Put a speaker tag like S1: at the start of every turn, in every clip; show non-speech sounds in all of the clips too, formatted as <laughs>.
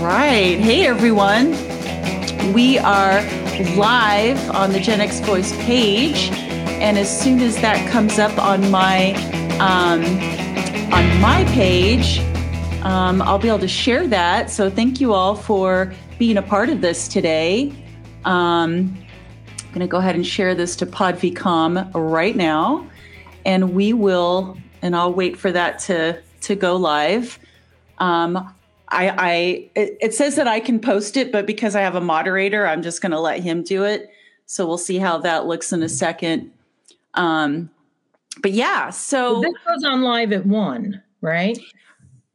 S1: right. Hey, everyone. We are live on the Gen X Voice page. And as soon as that comes up on my um, on my page, um, I'll be able to share that. So thank you all for being a part of this today. Um, I'm going to go ahead and share this to PodVCon right now, and we will. And I'll wait for that to to go live. Um, I, I it, it says that I can post it, but because I have a moderator, I'm just going to let him do it. So we'll see how that looks in a second. Um, but yeah, so
S2: this goes on live at one, right?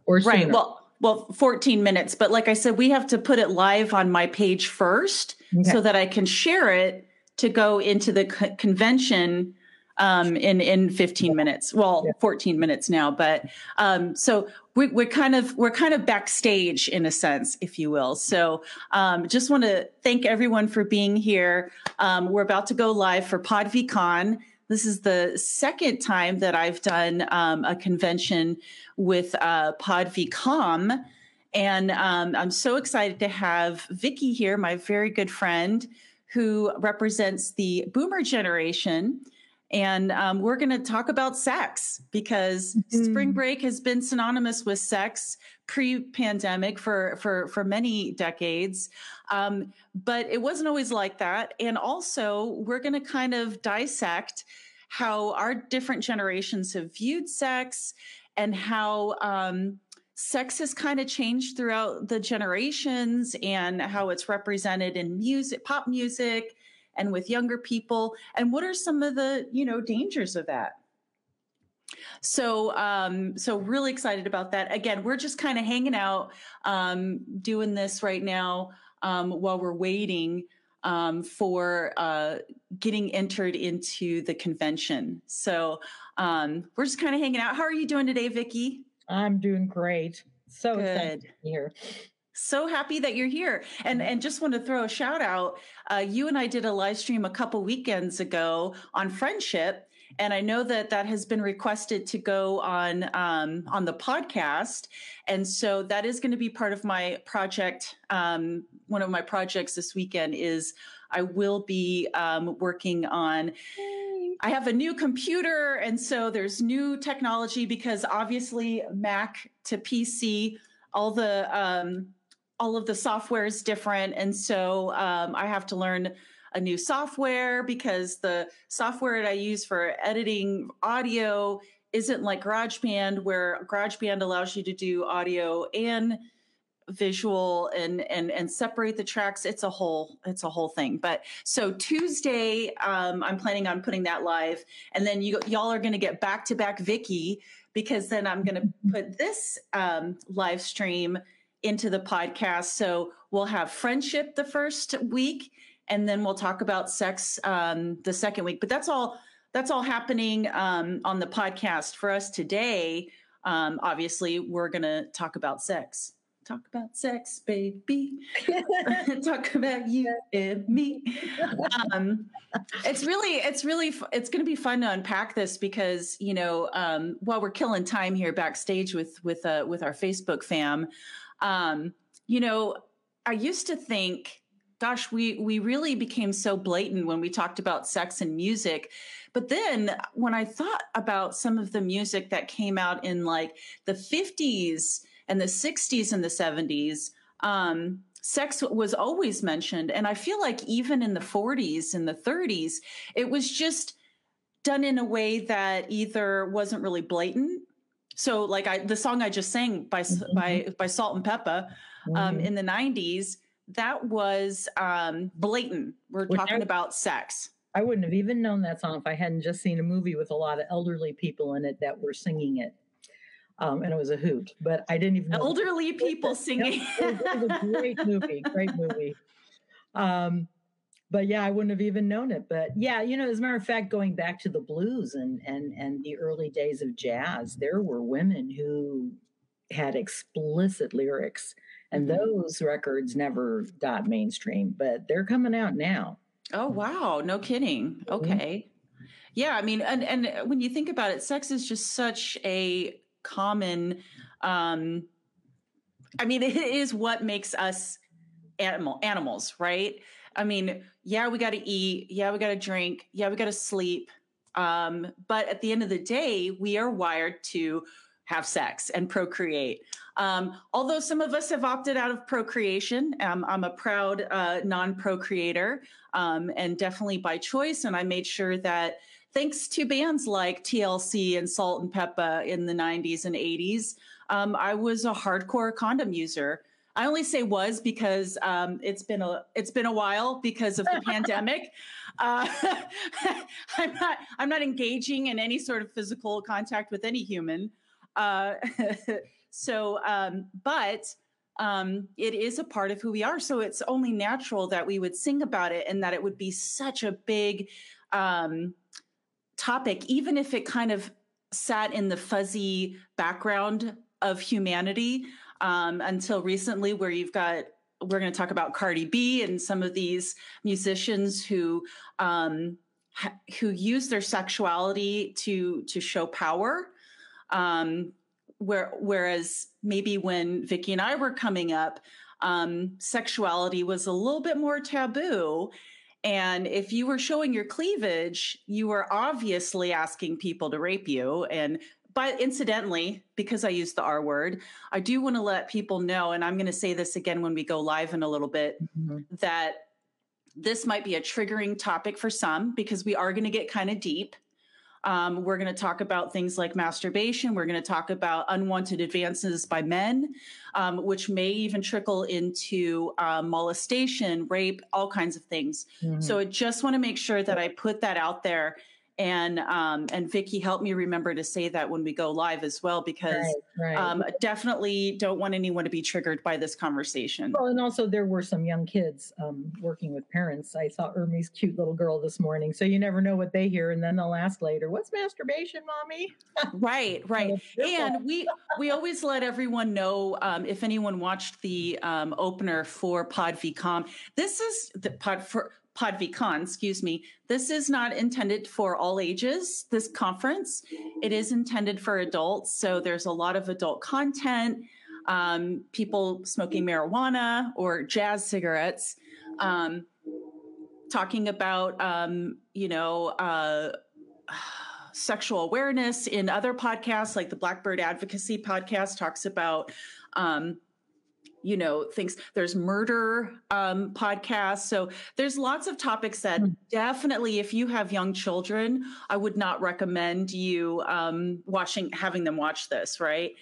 S1: Or right. Well, well, 14 minutes. But like I said, we have to put it live on my page first okay. so that I can share it to go into the co- convention um, in in 15 minutes. Well, yeah. 14 minutes now, but um, so we, we're kind of we're kind of backstage in a sense, if you will. So um, just want to thank everyone for being here. Um, we're about to go live for PodVCon. This is the second time that I've done um, a convention with uh, PodVCon. And um, I'm so excited to have Vicky here, my very good friend, who represents the boomer generation. And um, we're going to talk about sex because mm-hmm. spring break has been synonymous with sex pre-pandemic for for for many decades, um, but it wasn't always like that. And also, we're going to kind of dissect how our different generations have viewed sex and how um, sex has kind of changed throughout the generations and how it's represented in music, pop music, and with younger people and what are some of the you know dangers of that so um so really excited about that again we're just kind of hanging out um doing this right now um while we're waiting um, for uh, getting entered into the convention. So um, we're just kind of hanging out. How are you doing today, Vicki?
S2: I'm doing great. So good here
S1: so happy that you're here. And and just want to throw a shout out uh, you and i did a live stream a couple weekends ago on friendship and i know that that has been requested to go on um, on the podcast. And so that is going to be part of my project um, one of my projects this weekend is i will be um, working on I have a new computer, and so there's new technology because obviously Mac to PC, all the um, all of the software is different. And so um, I have to learn a new software because the software that I use for editing audio isn't like GarageBand, where GarageBand allows you to do audio and visual and and and separate the tracks. It's a whole it's a whole thing. But so tuesday um i'm planning on putting that live. And then you y'all are going to get back to back vicki because then i'm going to put this um live stream into the podcast. So we'll have friendship the first week, and then we'll talk about sex um, the second week. But that's all. That's all happening um, on the podcast for us today. Um, obviously, we're going to talk about sex. Talk about sex, baby. <laughs> talk about you and me. Um, it's really, it's really, it's going to be fun to unpack this because you know, um, while we're killing time here backstage with with uh, with our Facebook fam, um, you know, I used to think, gosh, we we really became so blatant when we talked about sex and music. But then when I thought about some of the music that came out in like the 50s and the 60s and the 70s, um, sex was always mentioned. And I feel like even in the 40s and the 30s, it was just done in a way that either wasn't really blatant so like I the song I just sang by mm-hmm. by by Salt-N-Pepa um, mm-hmm. in the 90s that was um, blatant. We're Which talking I, about sex.
S2: I wouldn't have even known that song if I hadn't just seen a movie with a lot of elderly people in it that were singing it. Um, and it was a hoot, but I didn't even know
S1: elderly people singing.
S2: it, was, a great movie, great movie. <laughs> Um, but yeah, I wouldn't have even known it. But yeah, you know, as a matter of fact, going back to the blues and and and the early days of jazz, there were women who had explicit lyrics, and mm-hmm. those records never got mainstream, but they're coming out now.
S1: Oh wow, no kidding. Mm-hmm. Okay. Mm-hmm. Yeah, I mean, and and when you think about it, sex is just such a common um I mean, <laughs> it is what makes us animal animals, right? I mean, yeah, we got to eat, yeah, we got to drink, yeah, we got to sleep. Um, but at the end of the day, we are wired to have sex and procreate. Um, although some of us have opted out of procreation, um, I'm a proud uh, non procreator um, and definitely by choice. And I made sure that thanks to bands like TLC and Salt and Pepa in the 90s and 80s, um, I was a hardcore condom user. I only say was because um, it's been a it's been a while because of the <laughs> pandemic. Uh, <laughs> I'm not I'm not engaging in any sort of physical contact with any human. Uh, <laughs> so, um, but um, it is a part of who we are. So it's only natural that we would sing about it and that it would be such a big um, topic, even if it kind of sat in the fuzzy background of humanity um, until recently, where you've got we're going to talk about Cardi B and some of these musicians who um, ha- who use their sexuality to to show power. Um, where, whereas maybe when Vicki and I were coming up, um, sexuality was a little bit more taboo. And if you were showing your cleavage, you were obviously asking people to rape you. And but incidentally, because I use the R word, I do want to let people know, and I'm going to say this again when we go live in a little bit, mm-hmm. that this might be a triggering topic for some because we are going to get kind of deep. Um, we're going to talk about things like masturbation. We're going to talk about unwanted advances by men, um, which may even trickle into um, molestation, rape, all kinds of things. Mm-hmm. So I just want to make sure that I put that out there and um, and Vicki helped me remember to say that when we go live as well because right, right. Um, definitely don't want anyone to be triggered by this conversation.
S2: Well, and also there were some young kids um, working with parents. I saw Ermi's cute little girl this morning, so you never know what they hear, and then they'll ask later, "What's masturbation, mommy?" <laughs>
S1: right, right. and we we always let everyone know um, if anyone watched the um, opener for PodVCon. This is the Pod for PodVCon, excuse me. This is not intended for all ages, this conference. It is intended for adults. So there's a lot of adult content, um, people smoking marijuana or jazz cigarettes, um, talking about, um, you know, uh, sexual awareness in other podcasts, like the Blackbird Advocacy podcast talks about um, you know things. There's murder um, podcasts. So there's lots of topics that mm. definitely if you have young children i would not recommend you um, watching having them watch this right?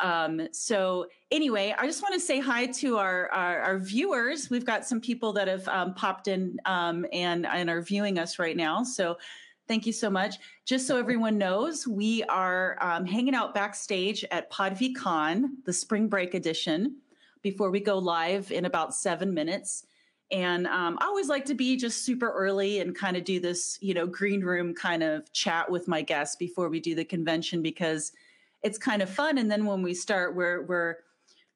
S1: Um, so anyway i just want to say hi to our, our, our viewers. We've got some people that have um, popped in um, and and are viewing us right now. So Thank you so much. Just so everyone knows, we are um, hanging out backstage at PodVCon, the spring break edition before we go live in about seven minutes. And um, I always like to be just super early and kind of do this, you know, green room kind of chat with my guests before we do the convention because it's kind of fun. And then when we start, we're we're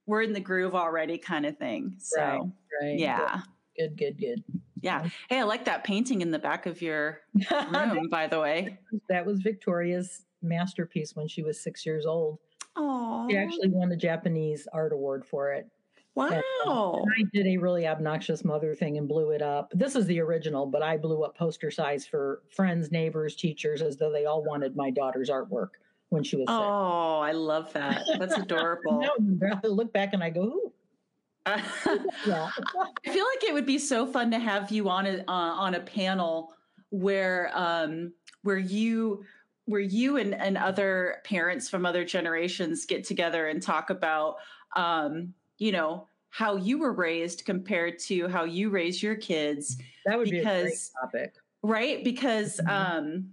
S1: we're in the groove already, kind of thing. So right, right. yeah,
S2: good, good, good.
S1: Yeah. Hey, I like that painting in the back of your <laughs> room, by the way.
S2: That was Victoria's masterpiece when she was six years old.
S1: Oh,
S2: she actually won a Japanese art award for it.
S1: Wow.
S2: And I did a really obnoxious mother thing and blew it up. This is the original, but I blew up poster size for friends, neighbors, teachers, as though they all wanted my daughter's artwork when she was.
S1: Oh, I love that. That's <laughs> adorable.
S2: no, I look back and I go, Ooh. <laughs>
S1: I feel like it would be so fun to have you on a uh, on a panel where um, where you where you and, and other parents from other generations get together and talk about um, you know, how you were raised compared to how you raise your kids.
S2: That would because, be a great topic.
S1: Right? Because mm-hmm. um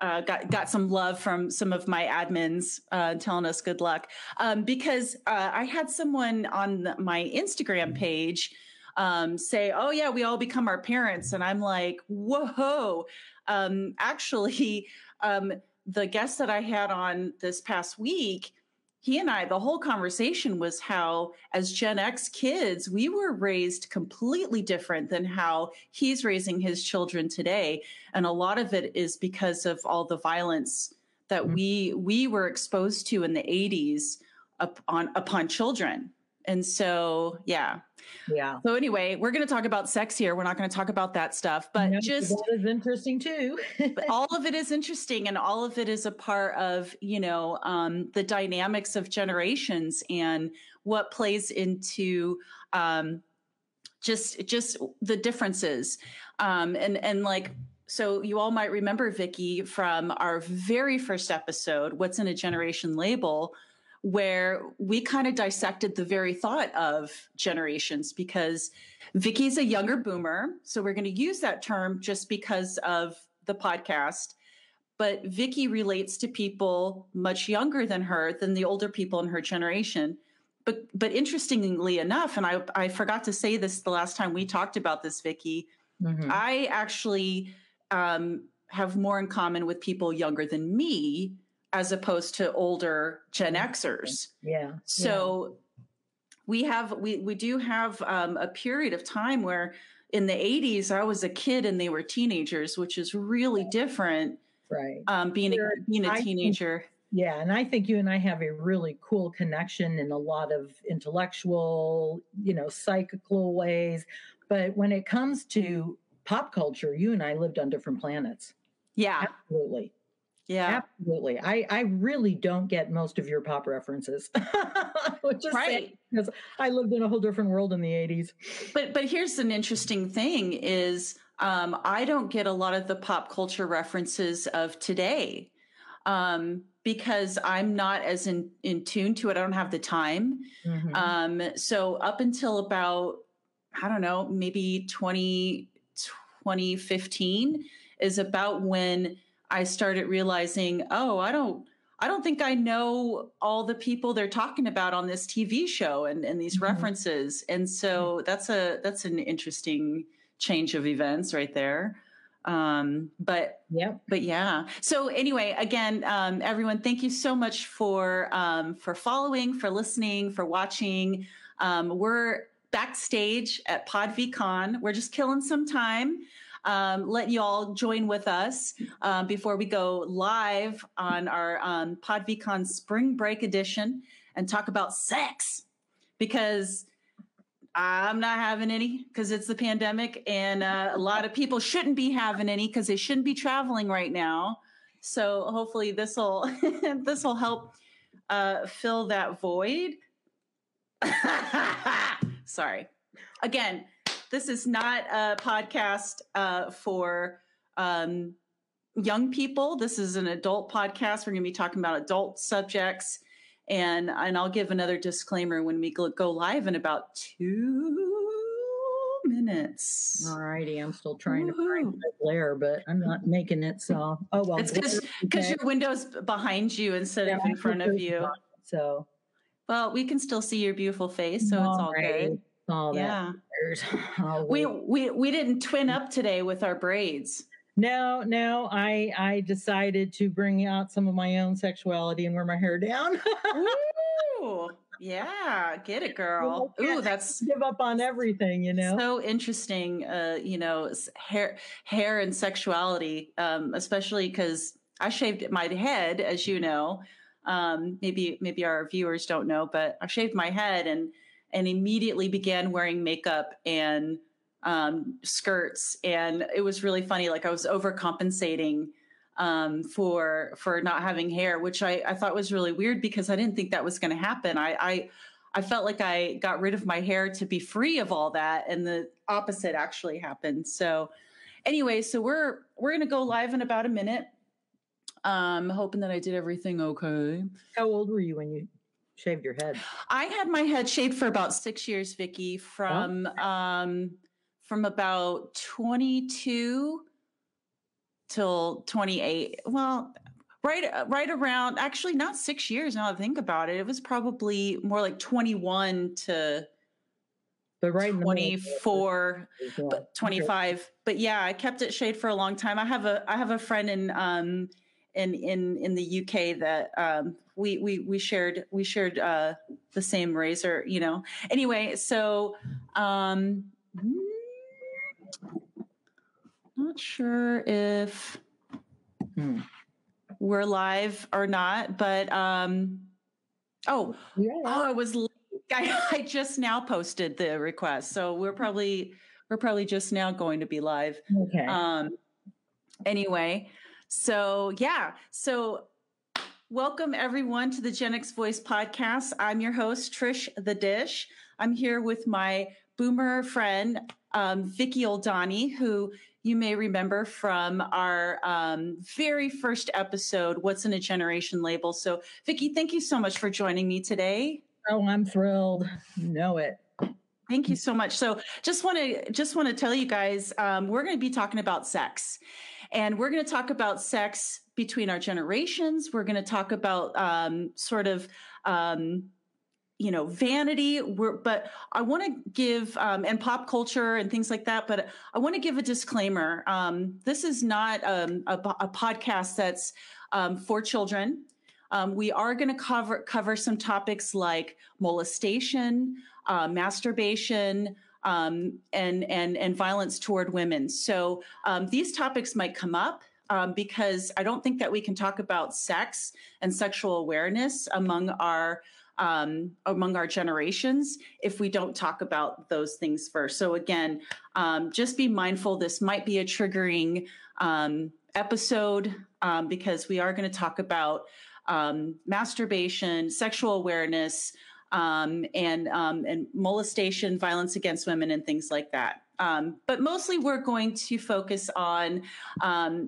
S1: uh, got got some love from some of my admins uh, telling us good luck um, because uh, I had someone on the, my Instagram page um, say, "Oh yeah, we all become our parents," and I'm like, "Whoa!" Um, actually, <laughs> um, the guest that I had on this past week he and I, the whole conversation was how, as Gen X kids, we were raised completely different than how he's raising his children today. And a lot of it is because of all the violence that mm-hmm. we we were exposed to in the 80s up on upon children. And so, yeah.
S2: Yeah.
S1: So anyway, we're going to talk about sex here. We're not going to talk about that stuff, but just
S2: that is interesting too. <laughs>
S1: all of it is interesting and all of it is a part of you know um, the dynamics of generations and what plays into um, just just the differences um, and and like so you all might remember Vicky from our very first episode what's in a generation label where we kind of dissected the very thought of generations because Vicky's a younger boomer. So we're going to use that term just because of the podcast. But Vicky relates to people much younger than her, than the older people in her generation. But but interestingly enough, and I, I forgot to say this the last time we talked about this, Vicky,
S2: Mhm.
S1: I actually um, have more in common with people younger than me as opposed to older Gen Xers.
S2: Yeah.
S1: So we have we we do have um, a period of time where in the 80s I was a kid and they were teenagers, which is really different
S2: right.
S1: um, being a,
S2: Sure.
S1: being
S2: I
S1: a
S2: think-
S1: teenager.
S2: Yeah, and I think you and I have a really cool connection in a lot of intellectual, you know, psychical ways. But when it comes to pop culture, you and I lived on different planets.
S1: Yeah,
S2: Absolutely.
S1: Yeah,
S2: Absolutely. I, I really don't get most of your pop references. <laughs> Which is
S1: right.
S2: because I lived in a whole different world in the 80s.
S1: But but here's an interesting thing: is um, I don't get a lot of the pop culture references of today um, because I'm not as in in tune to it. I don't have the time.
S2: Mhm.
S1: Um, so up until about, I don't know, maybe 20, 2015 is about when I started realizing, oh, I don't, I don't think I know all the people they're talking about on this TV show and, and these
S2: Mhm.
S1: references. And so that's a, that's an interesting change of events right there. Um, but
S2: yep.
S1: but yeah so anyway again um, everyone thank you so much for um, for following for listening for watching um, we're backstage at podvcon we're just killing some time um, let you all join with us um, before we go live on our um, podvcon spring break edition and talk about sex because I'm not having any because it's the pandemic, and uh, a lot of people shouldn't be having any because they shouldn't be traveling right now. So hopefully this will <laughs> this will help uh, fill that void. <laughs> Sorry. Again, this is not a podcast uh, for um, young people. This is an adult podcast. We're going to be talking about adult subjects. And, and I'll give another disclaimer when we go, live in about two minutes.
S2: All righty. I'm still trying to find my glare, but I'm not making it. So, oh, well.
S1: It's because
S2: glare,
S1: your window's behind you instead
S2: Yeah,
S1: of in front of you.
S2: not, So,
S1: Well, we can still see your beautiful face, so it's all good.
S2: All
S1: Yeah.
S2: I'll <laughs>
S1: We, we we didn't twin up today with our braids.
S2: No, no, I I decided to bring out some of my own sexuality and wear my hair down. <laughs>
S1: Ooh, yeah, get it, girl. Ooh, that's
S2: Give up on everything, you know.
S1: so interesting. Uh, you know, hair, hair, and sexuality, um, especially because I shaved my head, as you know. Um, maybe maybe our viewers don't know, but I shaved my head and and immediately began wearing makeup and um, skirts, and it was really funny. Like I was overcompensating um, for for not having hair, which I, I thought was really weird because I didn't think that was going to happen. I, I I felt like I got rid of my hair to be free of all that, and the opposite actually happened. So, anyway, so we're we're gonna go live in about a minute. Um, hoping that I did everything okay.
S2: How old were you when you shaved your head?
S1: I had my head shaved for about six years, Vicky, from um from about twenty two till twenty eight. Well, right right around actually not six years now that I think about it. It was probably more like twenty one to
S2: But right in the middle of it
S1: 24 but 25 but yeah i kept it shaved for a long time i have a i have a friend in um in in in the uk that um we we we shared we shared uh the same razor you know anyway so um not sure if
S2: Hmm.
S1: we're live or not but um Oh, yeah. oh, I was. <laughs> I, I just now posted the request, so we're probably we're probably just now going to be live.
S2: Okay. Um.
S1: Anyway, so yeah, so welcome everyone to the Gen X Voice podcast. I'm your host Trish the Dish. I'm here with my boomer friend um, Vicki Oldani, who you may remember from our um, very first episode, What's in a Generation label. So, Vicki, thank you so much for joining me today.
S2: Oh, I'm thrilled. know it.
S1: Thank you so much. So, just want to just want to tell you guys, um, we're going to be talking about sex, and we're going to talk about sex between our generations. We're going to talk about um, sort of um, you know vanity. We're, but i want to give um, and pop culture and things like that but i want to give a disclaimer. Um, this is not um, a, a, podcast that's um, for children. We are going to cover cover some topics like molestation uh, masturbation um, and and and violence toward women so these topics might come up um, because I don't think that we can talk about sex and sexual awareness among our um, among our generations if we don't talk about those things first. So, again, um, just be mindful this might be a triggering um, episode um, because we are going to talk about um, masturbation, sexual awareness. Um, and and molestation, violence against women, and things like that. but mostly, we're going to focus on,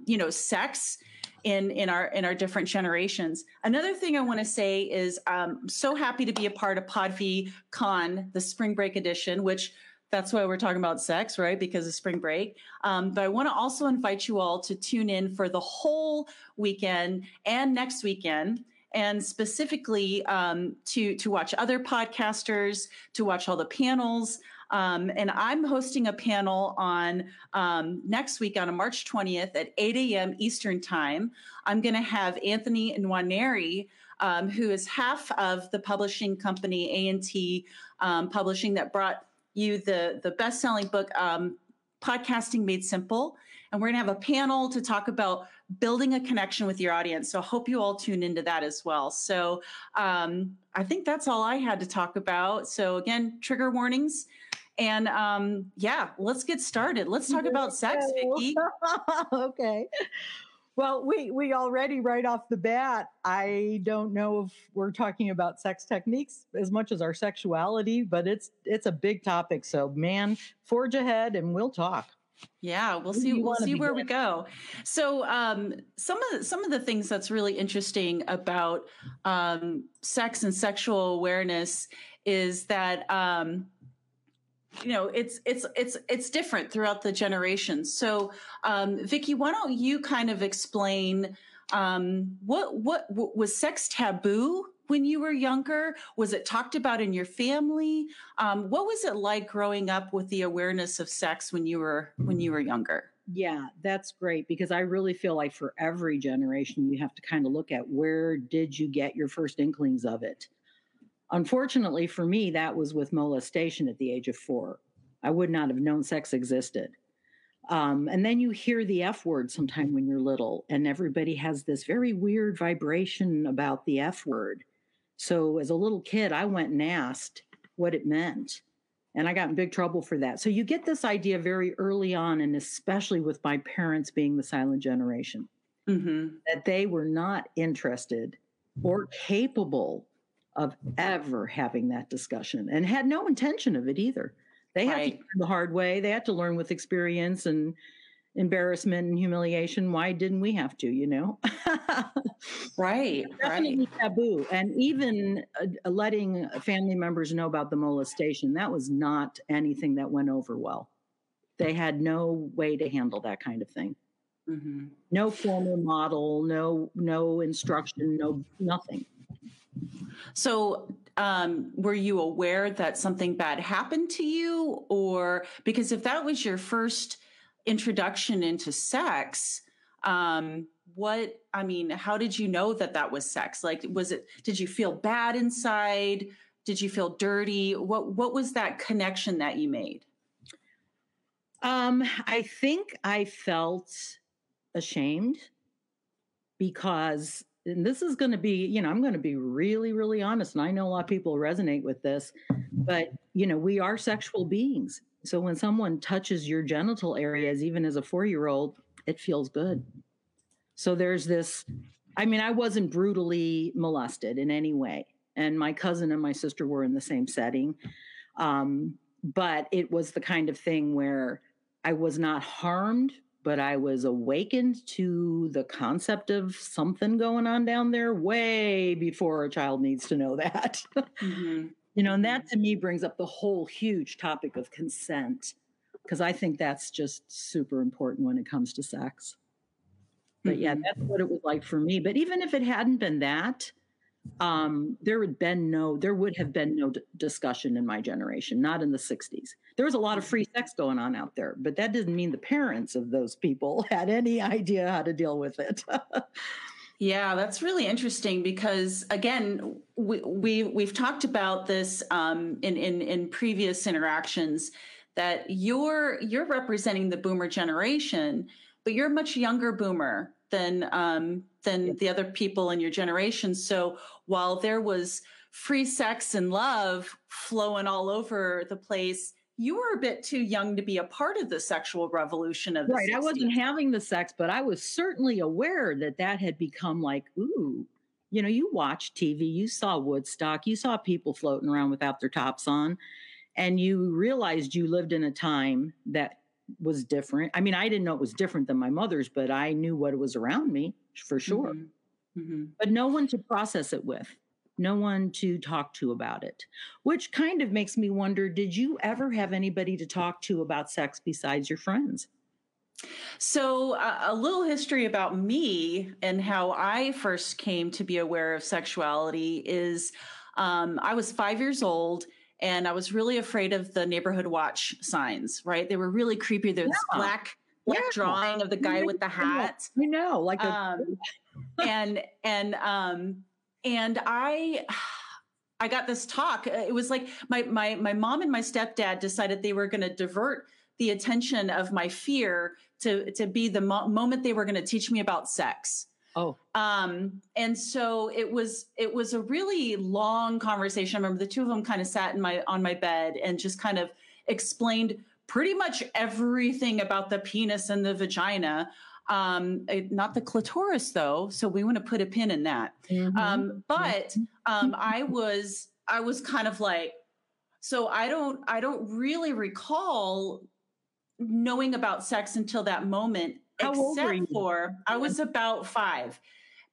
S1: you know, sex in in our in our different generations. Another thing I want to say is um, I'm so happy to be a part of Podfee Con, the spring break edition, which that's why we're talking about sex, right? Because of spring break. Um, but I want to also invite you all to tune in for the whole weekend and next weekend and specifically um, to to watch other podcasters, to watch all the panels. Um, and I'm hosting a panel on um, next week on March 20th at 8 a.m. Eastern Time. I'm going to have Anthony Nwaneri, um, who is half of the publishing company A&T um, Publishing that brought you the, the best-selling book, um, Podcasting Made Simple. And we're going to have a panel to talk about building a connection with your audience. So I hope you all tune into that as well. So um, I think that's all I had to talk about. So again, trigger warnings. And um, yeah, let's get started. Let's talk about <laughs> sex, Vicki. <laughs>
S2: okay. Well, we we already right off the bat, I don't know if we're talking about sex techniques as much as our sexuality, but it's it's a big topic. So, man, forge ahead and we'll talk.
S1: Yeah, we'll see. We'll see where we go. So, um, some of the, some of the things that's really interesting about um, sex and sexual awareness is that um, you know it's it's it's it's different throughout the generations so um, vicki why don't you kind of explain um, what, what what was sex taboo when you were younger was it talked about in your family um, what was it like growing up with the awareness of sex when you were when you were younger
S2: yeah that's great because i really feel like for every generation you have to kind of look at where did you get your first inklings of it Unfortunately for me, that was with molestation at the age of four. I would not have known sex existed. Um, and then you hear the F word sometime when you're little, and everybody has this very weird vibration about the F word. So as a little kid, I went and asked what it meant. And I got in big trouble for that. So you get this idea very early on, and especially with my parents being the silent generation, mm-hmm. that they were not interested or capable of ever having that discussion and had no intention of it either. They had right. to learn the hard way. They had to learn with experience and embarrassment and humiliation. Why didn't we have to, you know? <laughs>
S1: right.
S2: Definitely right. taboo. And even uh, letting family members know about the molestation, that was not anything that went over well. They had no way to handle that kind of thing. Mm-hmm. No formal model, no no instruction, no nothing.
S1: So, um, were you aware that something bad happened to you? Or because if that was your first introduction into sex, um, what, I mean, how did you know that that was sex? Like, was it, did you feel bad inside? Did you feel dirty? What, what was that connection that you made?
S2: Um, I think I felt ashamed because and this is going to be, you know, I'm going to be really, really honest. And I know a lot of people resonate with this, but, you know, we are sexual beings. So when someone touches your genital areas, even as a four year old, it feels good. So there's this, I mean, I wasn't brutally molested in any way. And my cousin and my sister were in the same setting. Um, but it was the kind of thing where I was not harmed, but I was awakened to the concept of something going on down there way before a child needs to know that. <laughs> Mm-hmm. You know, and that mm-hmm. to me brings up the whole huge topic of consent, because I think that's just super important when it comes to sex. But mm-hmm. yeah, that's what it was like for me. But even if it hadn't been that, um, there would been no, there would have been no d- discussion in my generation, not in the '60s. There was a lot of free sex going on out there, but that didn't mean the parents of those people <laughs> had any idea how to deal with it. <laughs>
S1: Yeah, that's really interesting because again, we, we we've talked about this um, in in in previous interactions that you're you're representing the boomer generation, but you're a much younger boomer than um, than yeah. the other people in your generation. So while there was free sex and love flowing all over the place, you were a bit too young to be a part of the sexual revolution of
S2: right. 60s. I wasn't having the sex, but I was certainly aware that that had become like, ooh, you know, you watch TV, you saw Woodstock, you saw people floating around without their tops on, and you realized you lived in a time that was different. I mean, I didn't know it was different than my mother's, but I knew what was around me for sure. Mm-hmm. Mm-hmm. But no one to process it with, no one to talk to about it, which kind of makes me wonder did you ever have anybody to talk to about sex besides your friends?
S1: So, uh, a little history about me and how I first came to be aware of sexuality is um, I was five years old and I was really afraid of the neighborhood watch signs. Right, they were really creepy. There's yeah. black black yeah. drawing of the guy with the hat.
S2: I know, like a- um, <laughs>
S1: and and um and I. <sighs> I got this talk. It was like my my my mom and my stepdad decided they were going to divert the attention of my fear to to be the mo- moment they were going to teach me about sex.
S2: Oh.
S1: Um, and so it was it was a really long conversation. I remember the two of them kind of sat in my on my bed and just kind of explained pretty much everything about the penis and the vagina. Um, not the clitoris though, so we want to put a pin in that. Mm-hmm. Um, but um, I was I was kind of like, so I don't I don't really recall knowing about sex until that moment how except for I was about five.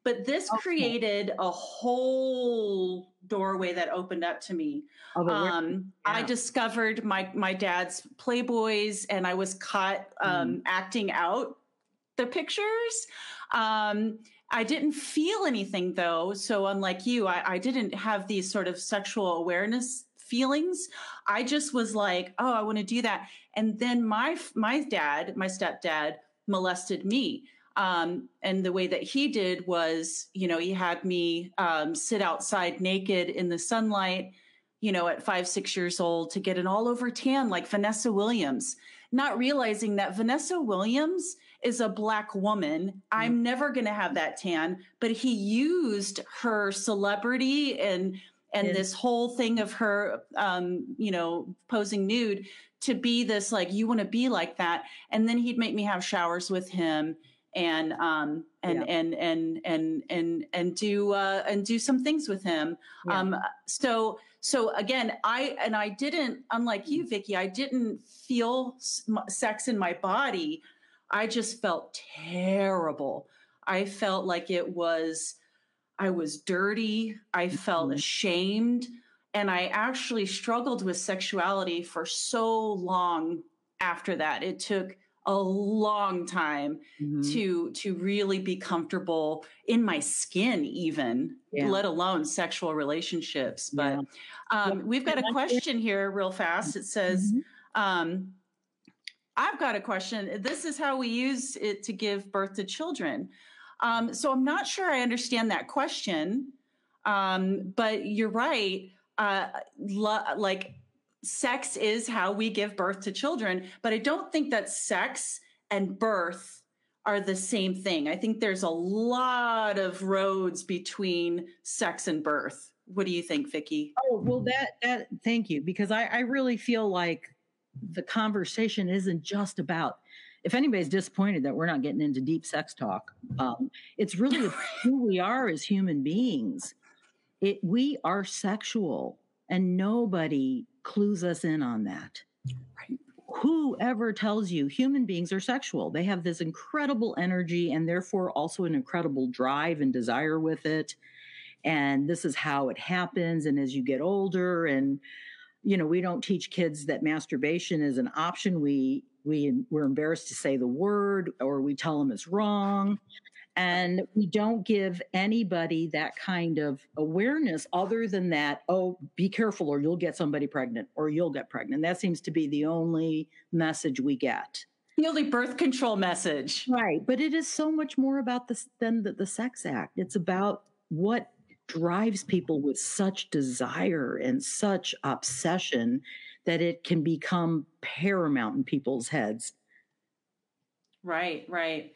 S1: But this okay. created a whole doorway that opened up to me. Oh, um, yeah. I discovered my my dad's Playboys, and I was caught um, mm. acting out the pictures. Um, I didn't feel anything though. So unlike you, I, I didn't have these sort of sexual awareness feelings. I just was like, oh, I want to do that. And then my my dad, my stepdad, molested me. Um, and the way that he did was, you know, he had me um, sit outside naked in the sunlight, you know, at five, six years old to get an all over tan like Vanessa Williams, not realizing that Vanessa Williams is a black woman. I'm mm. never going to have that tan, but he used her celebrity and and yeah. this whole thing of her um, you know posing nude to be this like you want to be like that and then he'd make me have showers with him and um and yeah. and and and and and do uh and do some things with him yeah. um so so again i and i didn't unlike you mm. vicki i didn't feel sex in my body i just felt terrible i felt like it was i was dirty i felt mm-hmm. ashamed and I actually struggled with sexuality for so long after that. It took a long time mm-hmm. to to really be comfortable in my skin even yeah. let alone sexual relationships but yeah. um, we've got a question here real fast it says mm-hmm. um, i've got a question this is how we use it to give birth to children um, so i'm not sure i understand that question um, but you're right uh, lo- like sex is how we give birth to children, but I don't think that sex and birth are the same thing. I think there's a lot of roads between sex and birth. What do you think, Vicki?
S2: Oh, well, that, that, thank you, because I, I really feel like the conversation isn't just about, if anybody's disappointed that we're not getting into deep sex talk, um, it's really <laughs> who we are as human beings. It, we are sexual, and nobody clues us in on that whoever tells you human beings are sexual, they have this incredible energy and therefore also an incredible drive and desire with it. And this is how it happens. And as you get older, and you know, we don't teach kids that masturbation is an option. We we we're embarrassed to say the word, or we tell them it's wrong. And we don't give anybody that kind of awareness other than that, oh, be careful or you'll get somebody pregnant or you'll get pregnant. That seems to be the only message we get.
S1: The only birth control message.
S2: Right. But it is so much more about this than the, the sex act. It's about what drives people with such desire and such obsession that it can become paramount in people's heads.
S1: Right, right.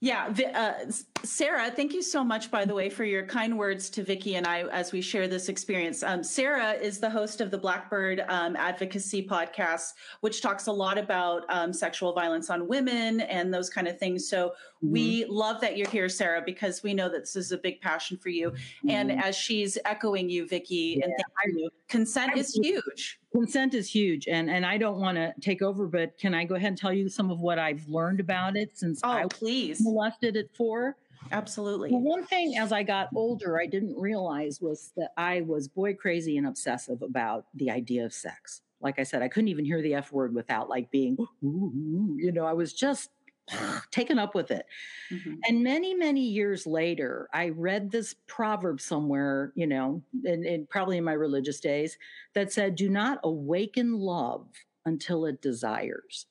S1: Yeah, uh, Sarah, thank you so much, by the way, for your kind words to Vicki and I as we share this experience. Um, Sarah is the host of the Blackbird um, Advocacy podcast, which talks a lot about um, sexual violence on women and those kind of things. So mm-hmm. we love that you're here, Sarah, because we know that this is a big passion for you. Mm-hmm. And as she's echoing you, Vicki, yeah, and thank you, consent is huge
S2: consent is huge and and i don't want to take over but can i go ahead and tell you some of what i've learned about it since
S1: oh,
S2: i
S1: please.
S2: molested at four?
S1: Absolutely.
S2: Well, one thing as i got older i didn't realize was that i was boy crazy and obsessive about the idea of sex. Like i said i couldn't even hear the f word without like being you know i was just <sighs> taken up with it. Mm-hmm. And many, many years later, I read this proverb somewhere, you know, and, probably in my religious days, that said, Do not awaken love until it desires.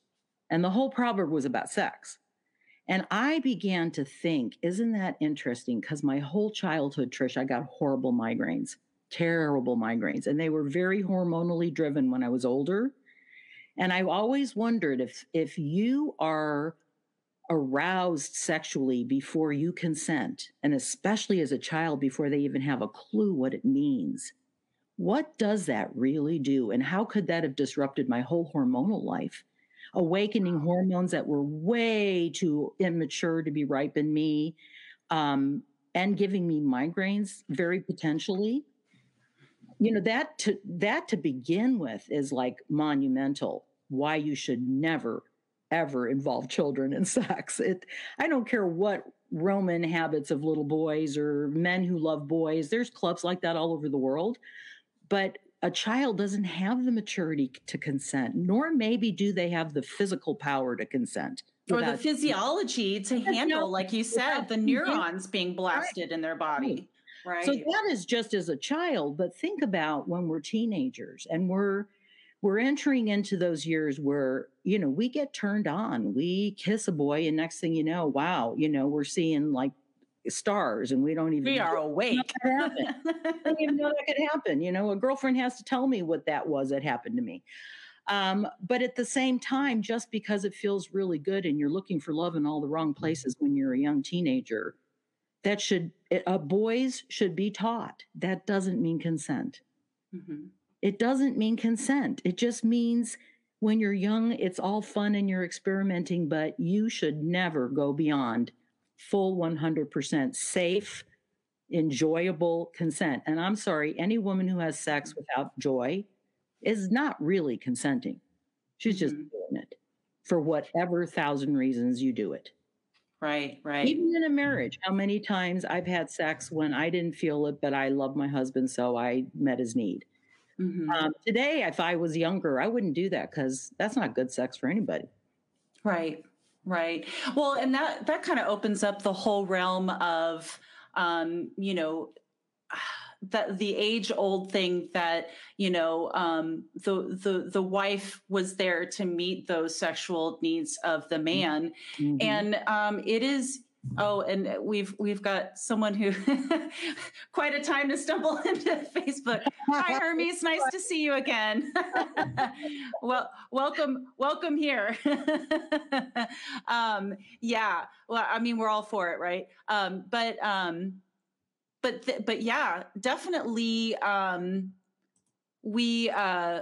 S2: And the whole proverb was about sex. And I began to think, isn't that interesting? Because my whole childhood, Trish, I got horrible migraines, terrible migraines, and they were very hormonally driven when I was older. And I always wondered if if you are aroused sexually before you consent, and especially as a child before they even have a clue what it means. What does that really do? And how could that have disrupted my whole hormonal life? Awakening hormones that were way too immature to be ripe in me, um, and giving me migraines very potentially. You know that to that to begin with is like monumental. Why you should never ever involve children in <laughs> sex. It I don't care what Roman habits of little boys or men who love boys. There's clubs like that all over the world. But a child doesn't have the maturity to consent, nor maybe do they have the physical power to consent.
S1: Or the physiology to handle, like you said, the neurons being blasted right. in their body.
S2: Right. So that is just as a child, but think about when we're teenagers and we're we're entering into those years where you know we get turned on we kiss a boy and next thing you know wow you know we're seeing like stars and we don't even
S1: we are awake.
S2: I don't even know that could happen you know a girlfriend has to tell me what that was that happened to me. Um, but at the same time just because it feels really good and you're looking for love in all the wrong places when you're a young teenager that should uh, boys should be taught. That doesn't mean consent. Mm-hmm. It doesn't mean consent. It just means when you're young, it's all fun and you're experimenting, but you should never go beyond full 100% safe, enjoyable consent. And I'm sorry, any woman who has sex without joy is not really consenting. She's just mm-hmm. doing it for whatever thousand reasons you do it.
S1: Right, right.
S2: Even in a marriage, how many times I've had sex when I didn't feel it, but I love my husband, so I met his need. Mm-hmm. Um, today, if I was younger, I wouldn't do that because that's not good sex for anybody.
S1: Right, right. Well, and that that kind of opens up the whole realm of, um, you know. <sighs> That the age old thing that you know um, the the the wife was there to meet those sexual needs of the man, mm-hmm. and um, it is Oh, and we've we've got someone who <laughs> quite a time to stumble <laughs> into Facebook. Hi, Hermes. Nice to see you again. <laughs> well, welcome, welcome here. um, yeah. Well, I mean, we're all for it, right? Um, but um, but th- but yeah, definitely. Um, we uh,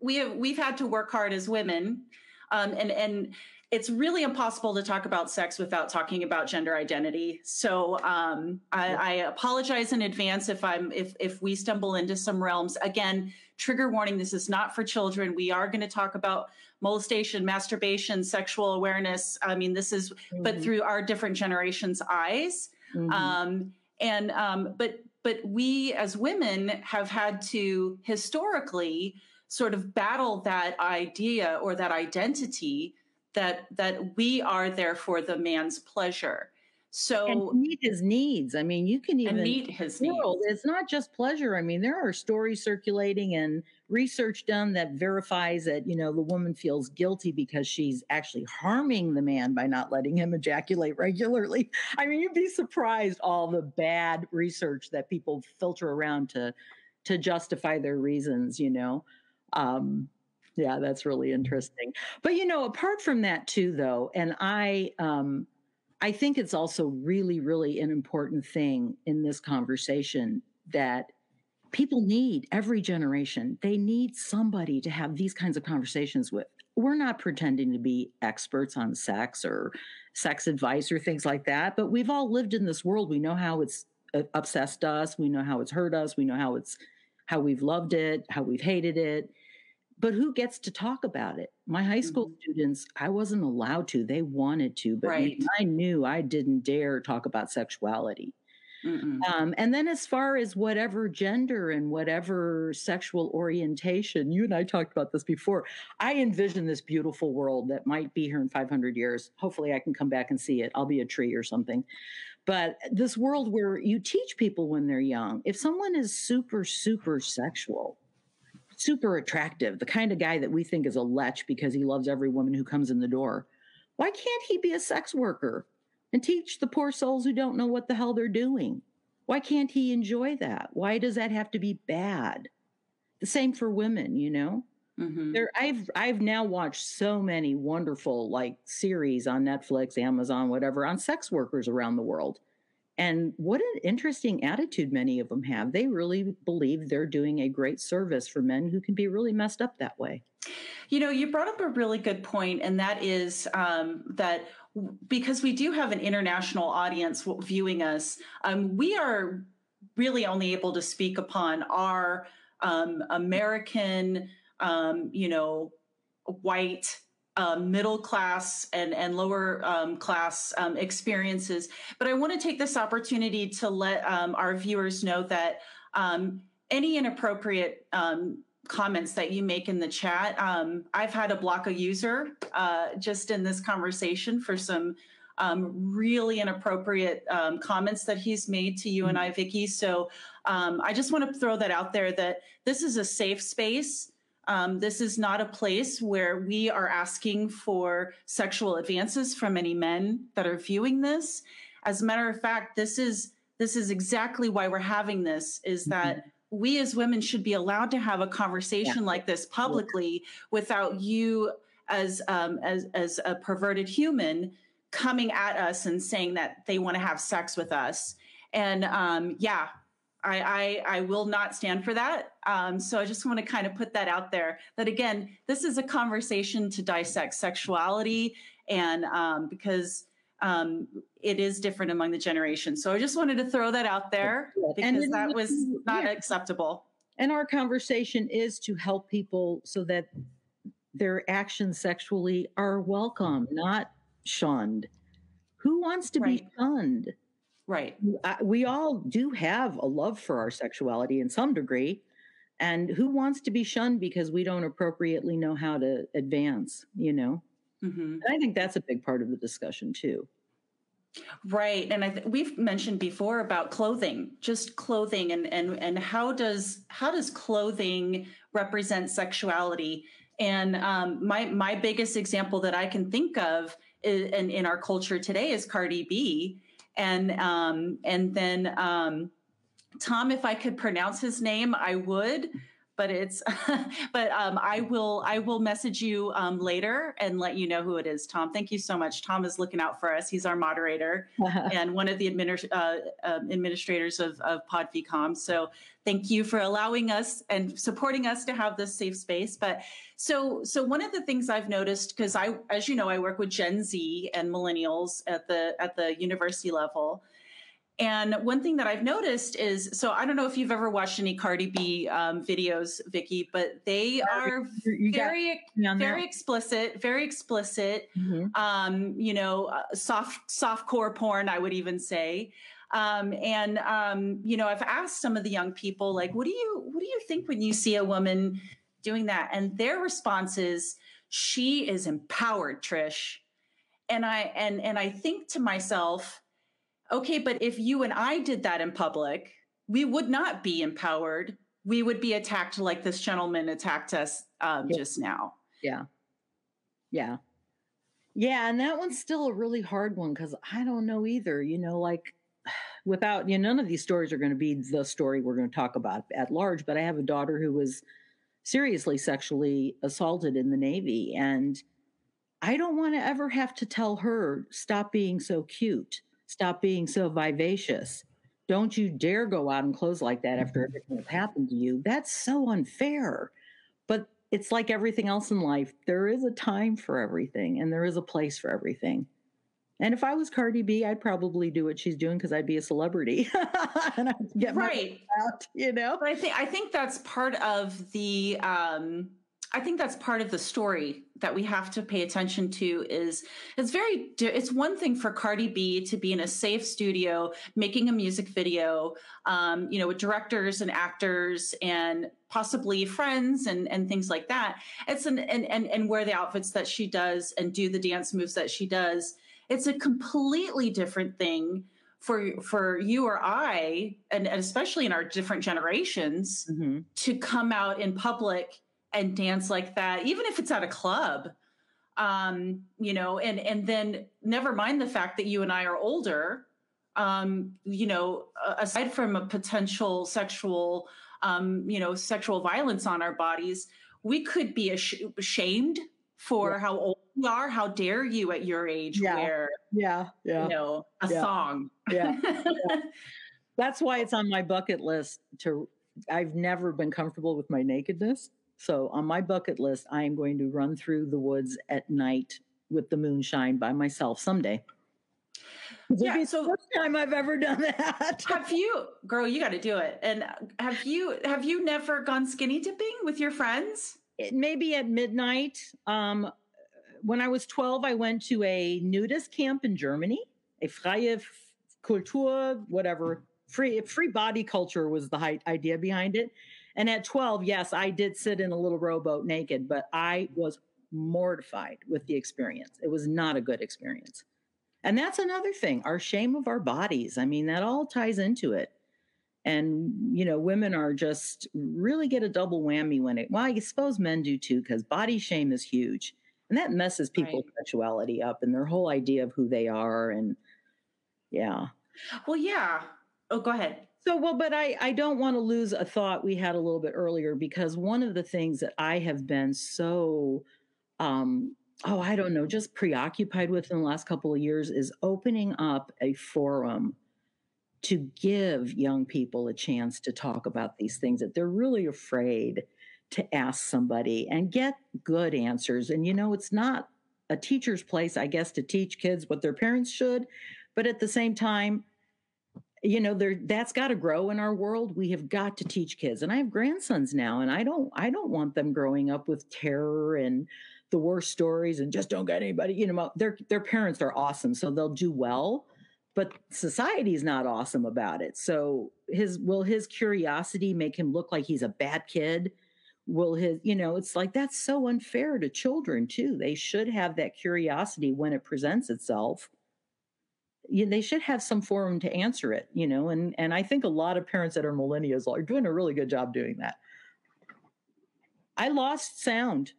S1: we have we've had to work hard as women, um, and and it's really impossible to talk about sex without talking about gender identity. So um, I, I, apologize in advance if I'm if if we stumble into some realms. Again, trigger warning: this is not for children. We are going to talk about molestation, masturbation, sexual awareness. I mean, this is mm-hmm. but through our different generations' eyes. Mm-hmm. Um, and um, but but we as women have had to historically sort of battle that idea or that identity that that we are there for the man's pleasure. So
S2: and meet his needs. I mean, you can even
S1: meet his
S2: world. needs. It's not just pleasure. I mean, there are stories circulating and research done that verifies that you know the woman feels guilty because she's actually harming the man by not letting him ejaculate regularly. <laughs> I mean, you'd be surprised all the bad research that people filter around to to justify their reasons. You know. Um, yeah, that's really interesting. But you know, apart from that too, though, and I, um, I think it's also really, really an important thing in this conversation that people need every generation. They need somebody to have these kinds of conversations with. We're not pretending to be experts on sex or sex advice or things like that, but we've all lived in this world. We know how it's uh, obsessed us. We know how it's hurt us. We know how it's how we've loved it, how we've hated it but who gets to talk about it? My high school mm-hmm. students, I wasn't allowed to. They wanted to, but right. I knew I didn't dare talk about sexuality. Um, and then, as far as whatever gender and whatever sexual orientation, you and I talked about this before. I envision this beautiful world that might be here in 500 years. Hopefully, I can come back and see it. I'll be a tree or something. But this world where you teach people when they're young, if someone is super, super sexual, super attractive, the kind of guy that we think is a lech because he loves every woman who comes in the door. Why can't he be a sex worker and teach the poor souls who don't know what the hell they're doing? Why can't he enjoy that? Why does that have to be bad? The same for women, you know? Mm-hmm. There, I've I've now watched so many wonderful like series on Netflix, Amazon, whatever, on sex workers around the world. And what an interesting attitude many of them have. They really believe they're doing a great service for men who can be really messed up that way.
S1: You know, you brought up a really good point, and that is um, that because we do have an international audience viewing us, um, we are really only able to speak upon our um, American, um, you know, white um, middle class and, and lower um, class um, experiences. But I want to take this opportunity to let um, our viewers know that um, any inappropriate um, comments that you make in the chat, I've had to block a user uh, just in this conversation for some really inappropriate comments that he's made to you and I, Vicki. So I just want to throw that out there that this is a safe space. Um, this is not a place where we are asking for sexual advances from any men that are viewing this. As a matter of fact, this is this is exactly why we're having this. Is mm-hmm. that mm-hmm. we as women should be allowed to have a conversation yeah. like this publicly yeah. without you as um, as as a perverted human coming at us and saying that they want to have sex with us. And um, yeah, I, I, I, will not stand for that. Um, so I just want to kind of put that out there that again, this is a conversation to dissect sexuality and um, because um, it is different among the generations. So I just wanted to throw that out there because that was not yeah. acceptable.
S2: And our conversation is to help people so that their actions sexually are welcome, not shunned. Who wants to right. be shunned?
S1: Right.
S2: we all do have a love for our sexuality in some degree. And who wants to be shunned because we don't appropriately know how to advance, you know? Mm-hmm. I think that's a big part of the discussion too.
S1: Right, and I th- we've mentioned before about clothing, just clothing, and and and how does how does clothing represent sexuality? And um, my my biggest example that I can think of and in our culture today is Cardi B, and um, and then um, Tom, if I could pronounce his name, I would but it's <laughs> but um, i will i will message you um, later and let you know who it is tom. Thank you so much. Tom is looking out for us. He's our moderator <laughs> and one of the administ- uh, uh, administrators of, of PodVCon. So thank you for allowing us and supporting us to have this safe space. But so so one of the things i've noticed because i as you know i work with gen z and millennials at the at the university level and one thing that I've noticed is so I don't know if you've ever watched any Cardi B um, videos, Vicki, but they are you very very explicit, very explicit. Mm-hmm. Um, you know, uh, soft soft core porn, I would even say. Um, and um, you know, I've asked some of the young people, like, what do you what do you think when you see a woman doing that? And their response is, she is empowered, Trish. And I and and I think to myself okay, but if you and I did that in public, we would not be empowered. We would be attacked like this gentleman attacked us um, yeah. just now.
S2: Yeah. Yeah. Yeah. And that one's still a really hard one because I don't know either. You know, like <sighs> without, you know, none of these stories are going to be the story we're going to talk about at large, but I have a daughter who was seriously sexually assaulted in the Navy. And I don't want to ever have to tell her, stop being so cute Stop being so vivacious. Don't you dare go out in clothes like that after mm-hmm. everything that's happened to you. That's so unfair. But it's like everything else in life. There is a time for everything and there is a place for everything. And if I was Cardi B, I'd probably do what she's doing because I'd be a celebrity <laughs> and I'd get right out, you know.
S1: But I think I think that's part of the um I think that's part of the story that we have to pay attention to is it's very it's one thing for Cardi B to be in a safe studio making a music video um, you know with directors and actors and possibly friends and and things like that it's an and and, and wear the outfits that she does and do the dance moves that she does it's a completely different thing for for you or I and, and especially in our different generations mm-hmm. to come out in public and dance like that, even if it's at a club. Um, you know, and and then never mind the fact that you and I are older. Um, you know, aside from a potential sexual, um, you know, sexual violence on our bodies, we could be ashamed for yeah. how old we are. How dare you at your age
S2: yeah.
S1: wear,
S2: yeah, yeah,
S1: you know, a yeah.
S2: thong? Yeah. <laughs> That's why it's on my bucket list to I've never been comfortable with my nakedness. So on my bucket list, I am going to run through the woods at night with the moonshine by myself someday. Yeah, so first time I've ever done that. <laughs>
S1: have you, girl? You got to do it. And have you have you never gone skinny dipping with your friends?
S2: It, maybe at midnight. Um, when I was twelve, I went to a nudist camp in Germany. A freie Kultur, whatever free free body culture was the idea behind it. And at 12, yes, I did sit in a little rowboat naked, but I was mortified with the experience. It was not a good experience. And that's another thing, our shame of our bodies. I mean, that all ties into it. And, you know, women are just really get a double whammy when it, well, I suppose men do too, because body shame is huge. And that messes people's right. sexuality up and their whole idea of who they are. And yeah.
S1: Well, yeah. Oh, go ahead.
S2: So, well, but I, I don't want to lose a thought we had a little bit earlier because one of the things that I have been so, um, oh, I don't know, just preoccupied with in the last couple of years is opening up a forum to give young people a chance to talk about these things that they're really afraid to ask somebody and get good answers. And, you know, it's not a teacher's place, I guess, to teach kids what their parents should. But at the same time, you know there that's got to grow in our world. We have got to teach kids and i have grandsons now and i don't i don't want them growing up with terror and the worst stories and just don't get anybody you know their their parents are awesome so they'll do well but society's not awesome about it. So his will his curiosity make him look like he's a bad kid? Will his you know it's like that's so unfair to children too. They should have that curiosity when it presents itself they should have some forum to answer it, you know. And and I think a lot of parents that are millennials are doing a really good job doing that. I lost sound.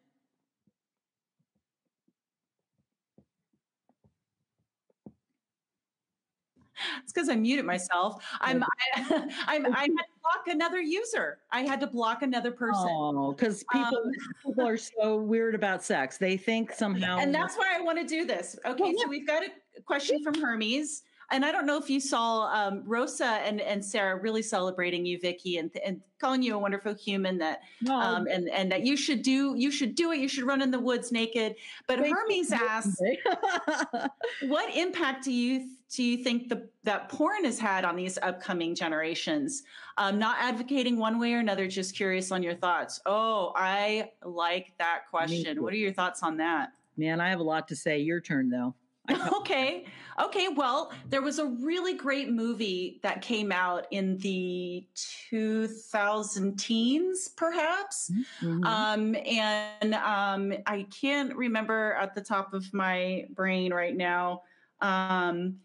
S1: It's because I muted myself. I'm I, <laughs> I'm I had to block another user. I had to block another person.
S2: Oh, because people, um, people are so weird about sex. They think <laughs> somehow,
S1: and that's why I want to do this. Okay, well, so we've got it question from Hermes and I don't know if you saw um, Rosa and, and Sarah really celebrating you, Vicki, and, and calling you a wonderful human that um, and and that you should do you should do it. You should run in the woods naked. But Thank Hermes asks, <laughs> <laughs> what impact do you do you think the that porn has had on these upcoming generations? Um, not advocating one way or another, just curious on your thoughts. Oh, I like that question. What are your thoughts on that?
S2: Man, I have a lot to say. Your turn, though. <laughs>
S1: okay. Okay. Well, there was a really great movie that came out in the 2000 teens, perhaps. Mm-hmm. Um, and um, I can't remember at the top of my brain right now. Um,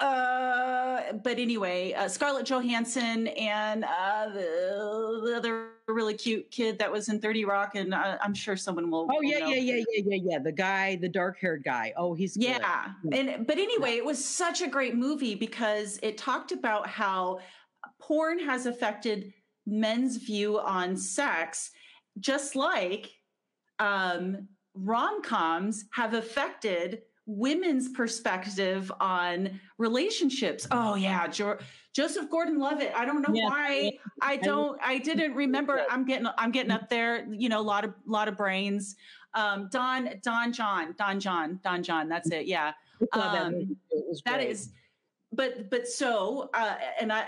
S1: uh, but anyway, uh, Scarlett Johansson and uh, the, the, other really cute kid that was in 30 Rock, and uh, I'm sure someone will.
S2: Oh,
S1: will
S2: yeah, yeah, yeah, yeah, yeah, yeah. The guy, the dark haired guy. Oh, he's.
S1: Yeah. And, but anyway, it was such a great movie because it talked about how porn has affected men's view on sex, just like um, rom coms have affected women's perspective on relationships. Oh yeah, jo- Joseph Gordon-Levitt. I don't know yeah. why I don't. I didn't <laughs> remember. I'm getting. I'm getting up there. You know, a lot of lot of brains. Um, Don Don Jon Don Jon Don Jon. That's it. Yeah. Um, that is. But but so uh, and I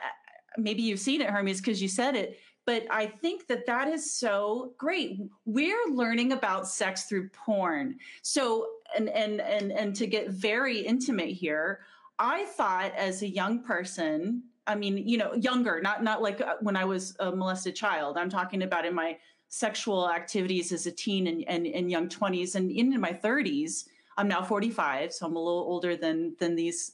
S1: maybe you've seen it, Hermes, because you said it but I think that that is so great. We're learning about sex through porn. So, and and and and to get very intimate here, I thought as a young person, I mean, you know, younger, not not like uh, when I was a molested child. I'm talking about in my sexual activities as a teen and, and, and young 20s and into my 30s. I'm now 45, so I'm a little older than than these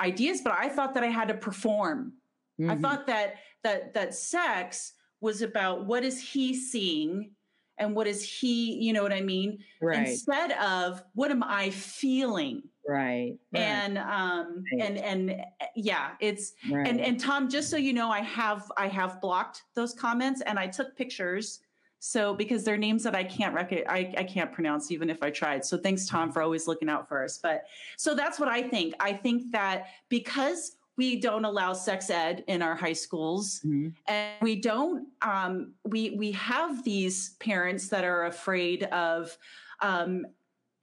S1: ideas. But I thought that I had to perform. Mm-hmm. I thought that that that sex was about what is he seeing and what is he, you know what I mean?
S2: Right.
S1: Instead of what am I feeling?
S2: Right.
S1: right. And um right. and and yeah, it's right. and and Tom, just so you know, I have I have blocked those comments and I took pictures. So because they're names that I can't rec- I, I can't pronounce even if I tried. So thanks, Tom, for always looking out for us. But so that's what I think. I think that because we don't allow sex ed in our high schools. Mm-hmm. and we don't um, we we have these parents that are afraid of um,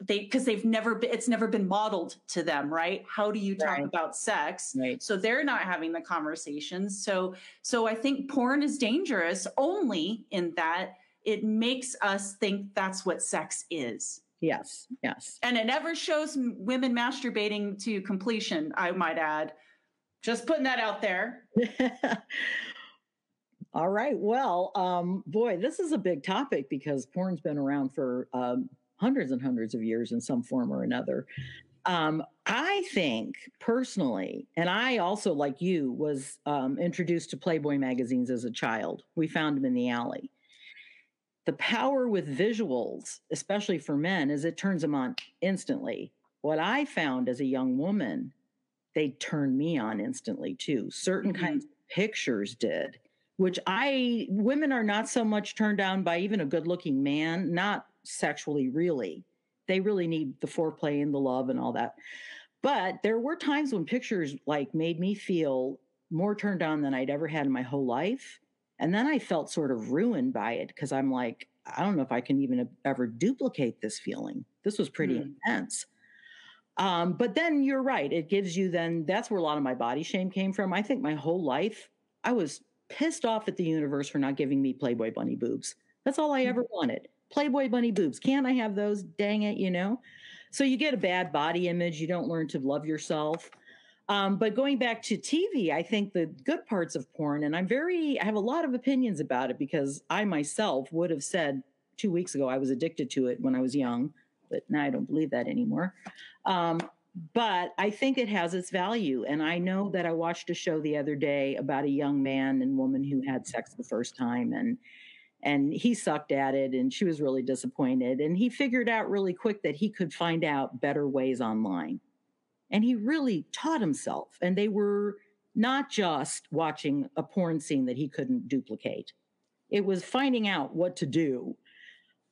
S1: they because they've never been it's never been modeled to them right? How do you talk right. about sex?
S2: Right.
S1: so they're not having the conversations so so i think porn is dangerous only in that it makes us think that's what sex is.
S2: Yes yes.
S1: And it never shows women masturbating to completion i might add just putting that out there. <laughs>
S2: All right. Well, um, boy, this is a big topic because porn's been around for um, hundreds and hundreds of years in some form or another. Um, I think personally, and I also, like you, was um, introduced to Playboy magazines as a child. We found them in the alley. The power with visuals, especially for men, is it turns them on instantly. What I found as a young woman they turned me on instantly too. Certain mm-hmm. kinds of pictures did, which I, women are not so much turned on by even a good looking man, not sexually really. They really need the foreplay and the love and all that. But there were times when pictures like made me feel more turned on than I'd ever had in my whole life. And then I felt sort of ruined by it because I'm like, I don't know if I can even ever duplicate this feeling. This was pretty mm. intense. Um, but then you're right. It gives you then, that's where a lot of my body shame came from. I think my whole life, I was pissed off at the universe for not giving me Playboy bunny boobs. That's all I ever mm-hmm. wanted. Playboy bunny boobs. Can't I have those? Dang it, you know? So you get a bad body image. You don't learn to love yourself. Um, but going back to TV, I think the good parts of porn, and I'm very, I have a lot of opinions about it because I myself would have said two weeks ago I was addicted to it when I was young but now I don't believe that anymore. Um, but I think it has its value. And I know that I watched a show the other day about a young man and woman who had sex the first time and and he sucked at it and she was really disappointed and he figured out really quick that he could find out better ways online and he really taught himself. And they were not just watching a porn scene that he couldn't duplicate, it was finding out what to do.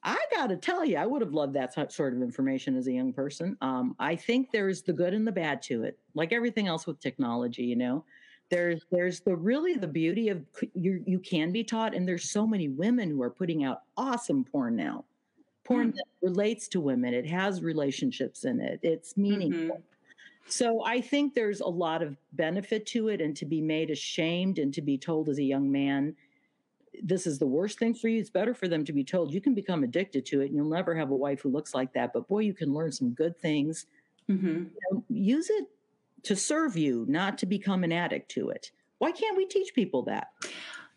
S2: I got to tell you, I would have loved that sort of information as a young person. Um, I think there's the good and the bad to it, like everything else with technology. You know, there's there's the really the beauty of you you can be taught, and there's so many women who are putting out awesome porn now, porn mm. that relates to women. It has relationships in it. It's meaningful. Mm-hmm. So I think there's a lot of benefit to it, and to be made ashamed and to be told as a young man, this is the worst thing for you. It's better for them to be told you can become addicted to it, and you'll never have a wife who looks like that. But boy, you can learn some good things. Mm-hmm. You know, use it to serve you, not to become an addict to it. Why can't we teach people that?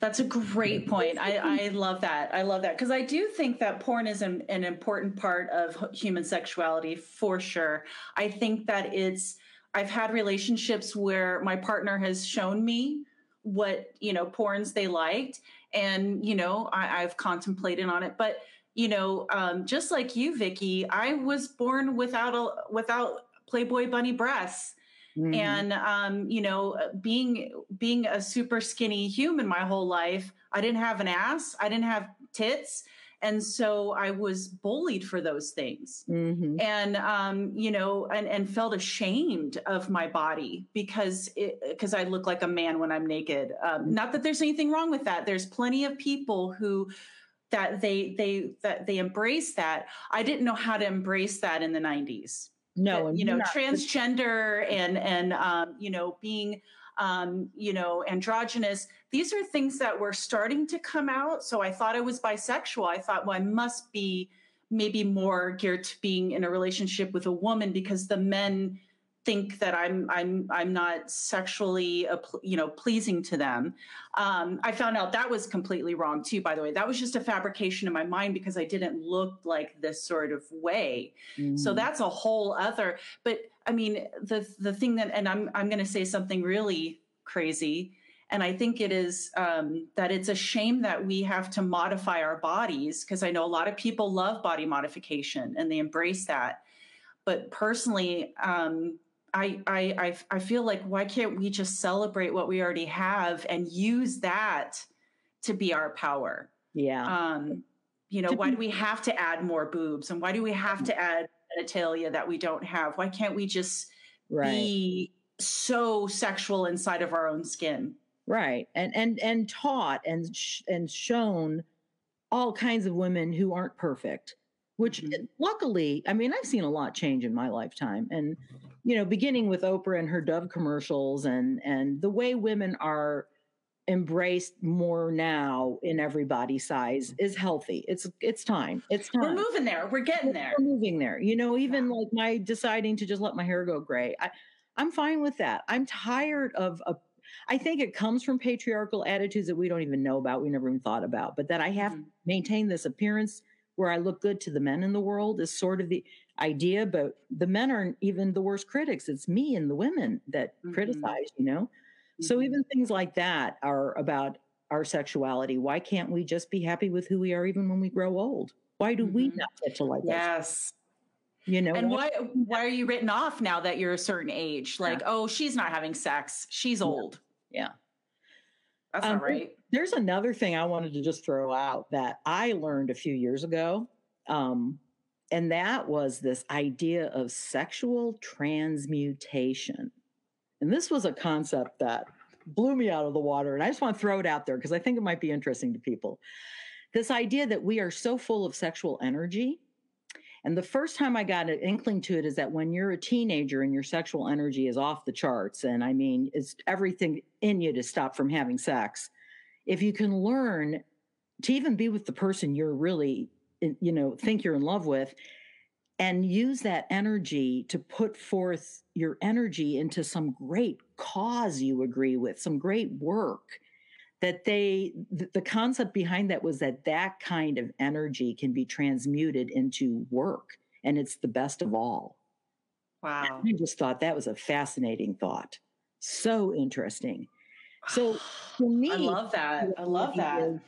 S1: That's a great point. I, <laughs> I love that. I love that because I do think that porn is an, an important part of human sexuality for sure. I think that it's, I've had relationships where my partner has shown me what, you know, porns they liked. And, you know, I, I've contemplated on it. But, you know, um, just like you, Vicki, I was born without a, without Playboy bunny breasts Mm-hmm. And um, you know, being being a super skinny human my whole life, I didn't have an ass, I didn't have tits, and so I was bullied for those things, mm-hmm. and um, you know, and and felt ashamed of my body because because I look like a man when I'm naked. Um, not that there's anything wrong with that. There's plenty of people who that they they that they embrace that. I didn't know how to embrace that in the 90s
S2: no
S1: you know transgender and and um, you know being um, you know androgynous. These are things that were starting to come out. So i thought i was bisexual. I thought well i must be maybe more geared to being in a relationship with a woman because the men think that I'm I'm I'm not sexually uh, you know pleasing to them. Um, I found out that was completely wrong too. By the way, that was just a fabrication in my mind because I didn't look like this sort of way. Mm. So that's a whole other. But I mean, the the thing that, and I'm I'm going to say something really crazy. And I think it is um, that it's a shame that we have to modify our bodies because I know a lot of people love body modification and they embrace that. But personally, um, I, I I feel like why can't we just celebrate what we already have and use that to be our power?
S2: Yeah.
S1: Um, you know, why do we have to add more boobs and why do we have to add genitalia that we don't have? Why can't we just right. be so sexual inside of our own skin?
S2: Right. And and and taught and sh- and shown all kinds of women who aren't perfect which mm-hmm. luckily, I mean, I've seen a lot change in my lifetime. And, you know, beginning with Oprah and her Dove commercials and and the way women are embraced more now in every body size is healthy. It's it's time. It's time.
S1: We're moving there. We're getting there.
S2: We're moving there. You know, even like my deciding to just let my hair go gray. I, I'm fine with that. I'm tired of a I think it comes from patriarchal attitudes that we don't even know about, we never even thought about, but that I have mm-hmm. maintained this appearance where I look good to the men in the world is sort of the idea, but the men aren't even the worst critics. It's me and the women that mm-hmm. criticize, you know? Mm-hmm. So even things like that are about our sexuality. Why can't we just be happy with who we are even when we grow old? Why do mm-hmm. we not get to like this
S1: yes.
S2: You know,
S1: and why why are you written off now that you're a certain age? Like, yeah. oh, she's not having sex. She's old.
S2: Yeah.
S1: That's um, not right.
S2: There's another thing I wanted to just throw out that I learned a few years ago. Um, and that was this idea of sexual transmutation. And this was a concept that blew me out of the water. And I just want to throw it out there because I think it might be interesting to people. This idea that we are so full of sexual energy. And the first time I got an inkling to it is that when you're a teenager and your sexual energy is off the charts, and I mean, it's everything in you to stop from having sex if you can learn to even be with the person you're really you know think you're in love with and use that energy to put forth your energy into some great cause you agree with some great work that they the concept behind that was that that kind of energy can be transmuted into work and it's the best of all
S1: wow
S2: i just thought that was a fascinating thought so interesting so for <sighs> me,
S1: I love that. I love that.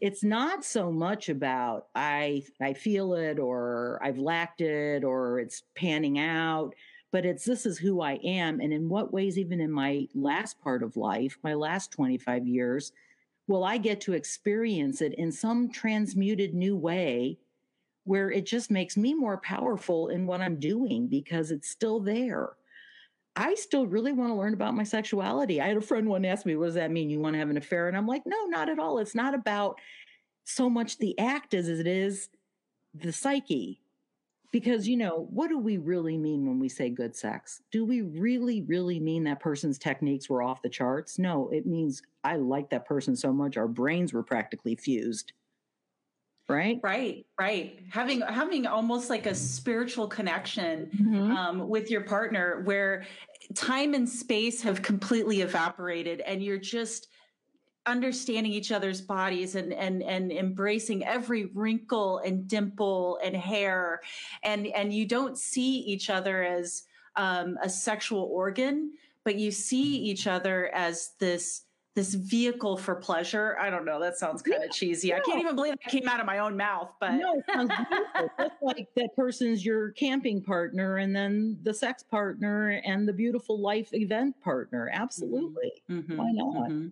S2: It's not so much about I I feel it or I've lacked it or it's panning out, but it's this is who I am. And in what ways, even in my last part of life, my last 25 years, will I get to experience it in some transmuted new way where it just makes me more powerful in what I'm doing because it's still there. I still really want to learn about my sexuality. I had a friend one ask me, What does that mean? You want to have an affair? And I'm like, No, not at all. It's not about so much the act as it is the psyche because you know what do we really mean when we say good sex do we really really mean that person's techniques were off the charts no it means i like that person so much our brains were practically fused right
S1: right right having having almost like a spiritual connection mm-hmm. um, with your partner where time and space have completely evaporated and you're just understanding each other's bodies and and and embracing every wrinkle and dimple and hair and and you don't see each other as um, a sexual organ but you see each other as this this vehicle for pleasure. I don't know. That sounds kind yeah, of cheesy. No. I can't even believe it came out of my own mouth. But no, it sounds
S2: beautiful. <laughs> Like that person's your camping partner, and then the sex partner, and the beautiful life event partner. Absolutely. Mm-hmm. Why not? Mm-hmm.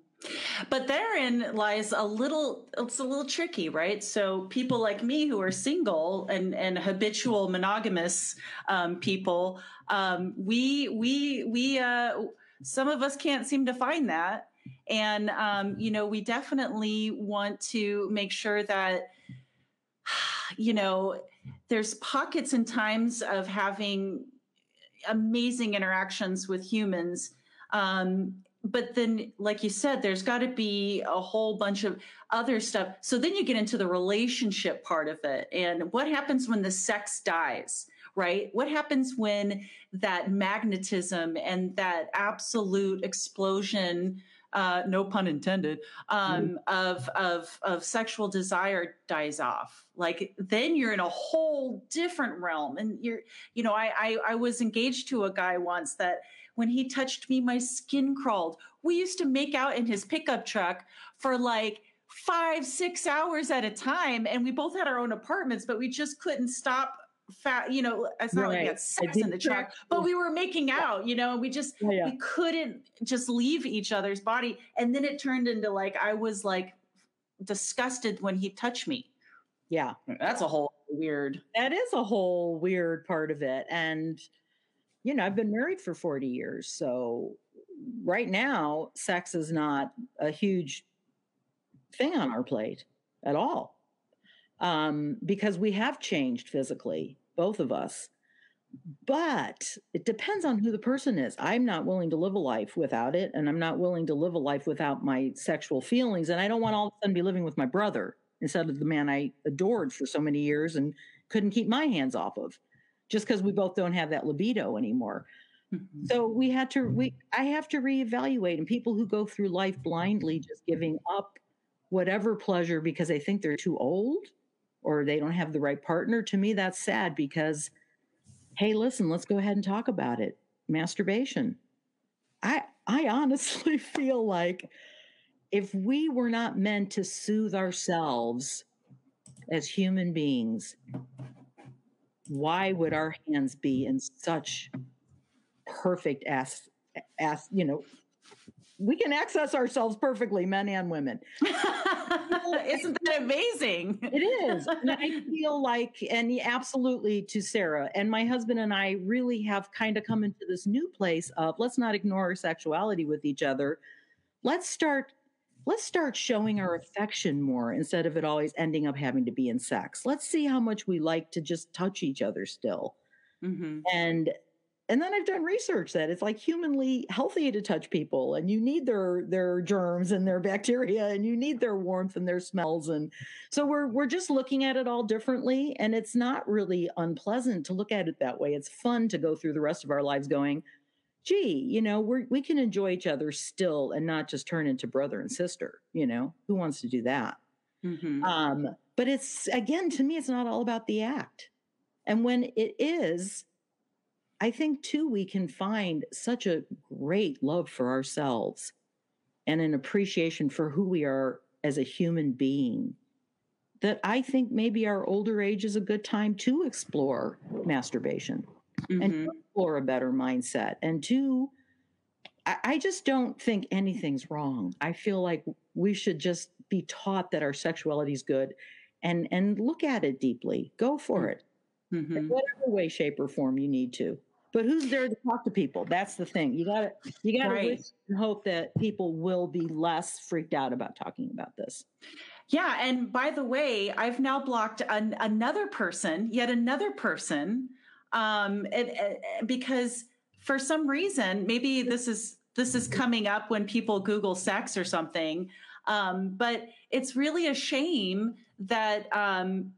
S1: But therein lies a little it's a little tricky, right? So people like me who are single and and habitual monogamous um, people, um, we we we uh, some of us can't seem to find that, and um, you know we definitely want to make sure that <sighs> you know there's pockets and times of having amazing interactions with humans. Um, but then like you said there's got to be a whole bunch of other stuff. So then you get into the relationship part of it. And what happens when the sex dies right? What happens when that magnetism and that absolute explosion uh, no pun intended um, mm. of of of sexual desire dies off like then you're in a whole different realm and you're you know I, I i was engaged to a guy once that when he touched me, my skin crawled. We used to make out in his pickup truck for like five, six hours at a time. And we both had our own apartments, but we just couldn't stop fat, you know, it's not right. like we had sex in the truck, but we were making out, you know, we just, oh, yeah. we couldn't just leave each other's body. And then it turned into like, I was like disgusted when he touched me.
S2: Yeah.
S1: That's a whole weird.
S2: That is a whole weird part of it. And, you know, I've been married for 40 years. So right now, sex is not a huge thing on our plate at all. Um, because we have changed physically, both of us. But it depends on who the person is. I'm not willing to live a life without it, and I'm not willing to live a life without my sexual feelings. And I don't want all of a sudden be living with my brother instead of the man I adored for so many years and couldn't keep my hands off of just because we both don't have that libido anymore. Mm-hmm. So we had to we I have to reevaluate and people who go through life blindly just giving up whatever pleasure because they think they're too old or they don't have the right partner to me that's sad because hey listen let's go ahead and talk about it. Masturbation. I I honestly <laughs> feel like if we were not meant to soothe ourselves as human beings why would our hands be in such perfect ass ass you know we can access ourselves perfectly men and women <laughs>
S1: isn't that amazing
S2: it is and i feel like and absolutely to sarah and my husband and i really have kind of come into this new place of let's not ignore our sexuality with each other let's start let's start showing our affection more instead of it always ending up having to be in sex. Let's see how much we like to just touch each other still. Mm-hmm. And and then I've done research that it's like humanly healthy to touch people, and you need their their germs and their <laughs> bacteria, and you need their warmth and their smells, and so we're we're just looking at it all differently, and it's not really unpleasant to look at it that way. It's fun to go through the rest of our lives going, gee, you know, we we can enjoy each other still and not just turn into brother and sister. You know, who wants to do that? Mm-hmm. Um, but it's again, to me, it's not all about the act. And when it is, I think too, we can find such a great love for ourselves and an appreciation for who we are as a human being that I think maybe our older age is a good time to explore masturbation mm-hmm. and explore a better mindset. And two, I, I just don't think anything's wrong. I feel like we should just be taught that our sexuality is good and and look at it deeply. Go for it. Mm-hmm. In whatever way, shape, or form you need to. But who's there to talk to people? That's the thing. You gotta you gotta right. wish and hope that people will be less freaked out about talking about this.
S1: Yeah, and by the way, I've now blocked an, another person, yet another person, um, it, it, because for some reason, maybe this is this is coming up when people Google sex or something. Um, but it's really a shame that um,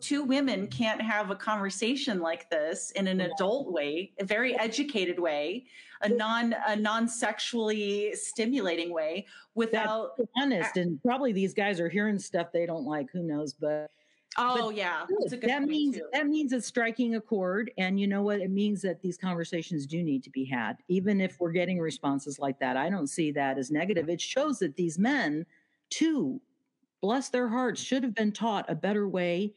S1: two women mm-hmm. can't have a conversation like this in an adult way, a very educated way, a non a non sexually stimulating way, without
S2: That's honest. And probably these guys are hearing stuff they don't like. Who knows? But
S1: Oh but yeah,
S2: that means too. that means it's striking a chord, and you know what? It means that these conversations do need to be had, even if we're getting responses like that. I don't see that as negative. It shows that these men, too, bless their hearts, should have been taught a better way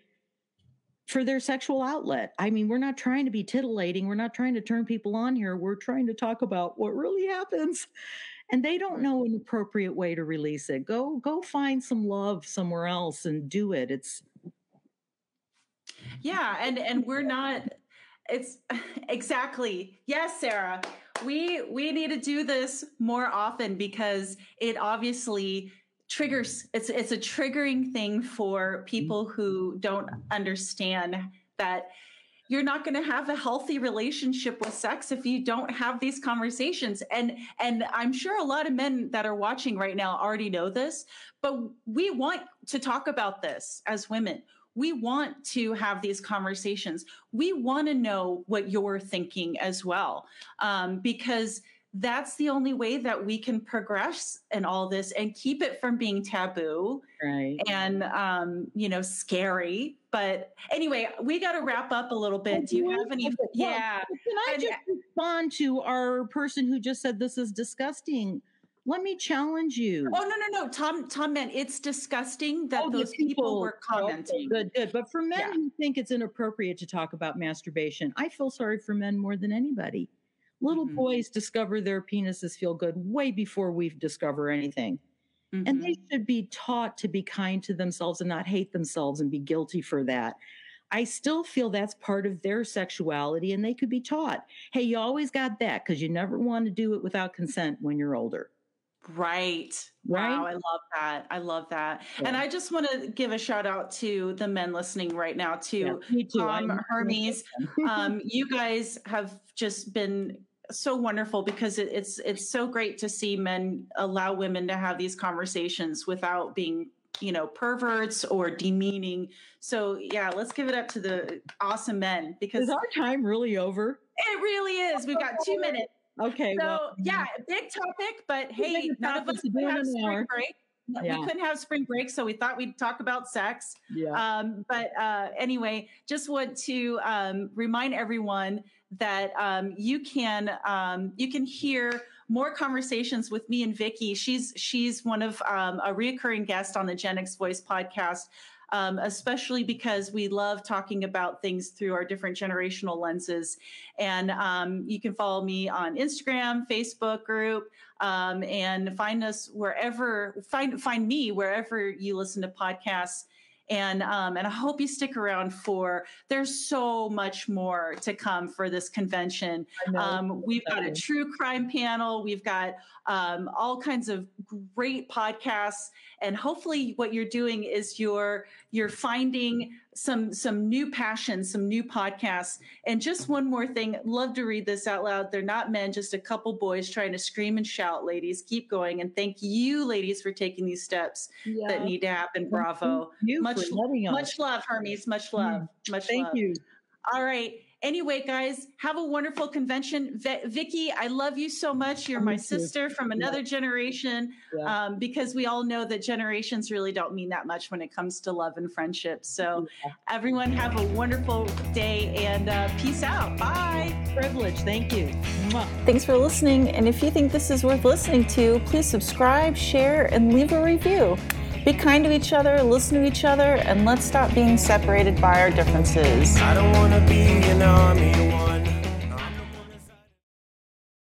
S2: for their sexual outlet. I mean, we're not trying to be titillating. We're not trying to turn people on here. We're trying to talk about what really happens. And they don't know an appropriate way to release it. Go go find some love somewhere else and do it. It's
S1: yeah, and and we're not it's <sighs> exactly. Yes, Sarah. We we need to do this more often because it obviously triggers it's it's a triggering thing for people who don't understand that you're not going to have a healthy relationship with sex if you don't have these conversations and and i'm sure a lot of men that are watching right now already know this but we want to talk about this as women we want to have these conversations. We want to know what you're thinking as well, um, because that's the only way that we can progress in all this and keep it from being taboo
S2: right.
S1: and um, you know scary. But anyway, we got to wrap up a little bit. Do you have any? Yeah.
S2: Can I just respond to our person who just said this is disgusting? Let me challenge you.
S1: Oh no no no, Tom Tom meant it's disgusting that oh, those people, people, were commenting.
S2: Okay, good good, but for men yeah. who think it's inappropriate to talk about masturbation, I feel sorry for men more than anybody. Little mm-hmm. boys discover their penises feel good way before we discover anything. Mm-hmm. And they mm-hmm. should be taught to be kind to themselves and not hate themselves and be guilty for that. I still feel that's part of their sexuality and they could be taught. Hey, you always got that because you never want to do it without consent when you're older.
S1: Right. Right. Wow. I love that. I love that. Yeah. And I just want to give a shout out to the men listening right now, too. Yeah, too. Um, Hermes, <laughs> um, you guys have just been so wonderful because it, it's it's so great to see men allow women to have these conversations without being you know perverts or demeaning so yeah let's give it up to the awesome men because
S2: is our time really over
S1: it really is we've got two minutes
S2: Okay.
S1: So well, yeah, big topic, but hey, none of us have spring break. Yeah. We couldn't have spring break, so we thought we'd talk about sex.
S2: Yeah.
S1: Um, but uh, anyway, just want to um, remind everyone that um, you can um, you can hear more conversations with me and Vicki. She's she's one of um, a reoccurring guest on the Gen X Voice podcast um, especially because we love talking about things through our different generational lenses. And um, you can follow me on Instagram, Facebook group, um, and find us wherever find find me wherever you listen to podcasts and um, and I hope you stick around for. There's so much more to come for this convention. Um, we've got a true crime panel. We've got um, all kinds of great podcasts, and hopefully, what you're doing is you're you're finding some some new passions, some new podcasts. And just one more thing, love to read this out loud. They're not men, just a couple boys trying to scream and shout. Ladies, keep going, and thank you, ladies, for taking these steps yeah. that need to happen. Bravo, much much love, Hermes. Much love, mm. much
S2: thank
S1: love.
S2: you.
S1: All right. Anyway, guys, have a wonderful convention. V- Vicki, I love you so much. You're my sister from another yeah. generation yeah. Um, because we all know that generations really don't mean that much when it comes to love and friendship. So, yeah. everyone, have a wonderful day and uh, peace out. Bye.
S2: Privilege. Thank you.
S1: Thanks for listening. And if you think this is worth listening to, please subscribe, share, and leave a review. Be kind to each other, listen to each other, and let's stop being separated by our differences.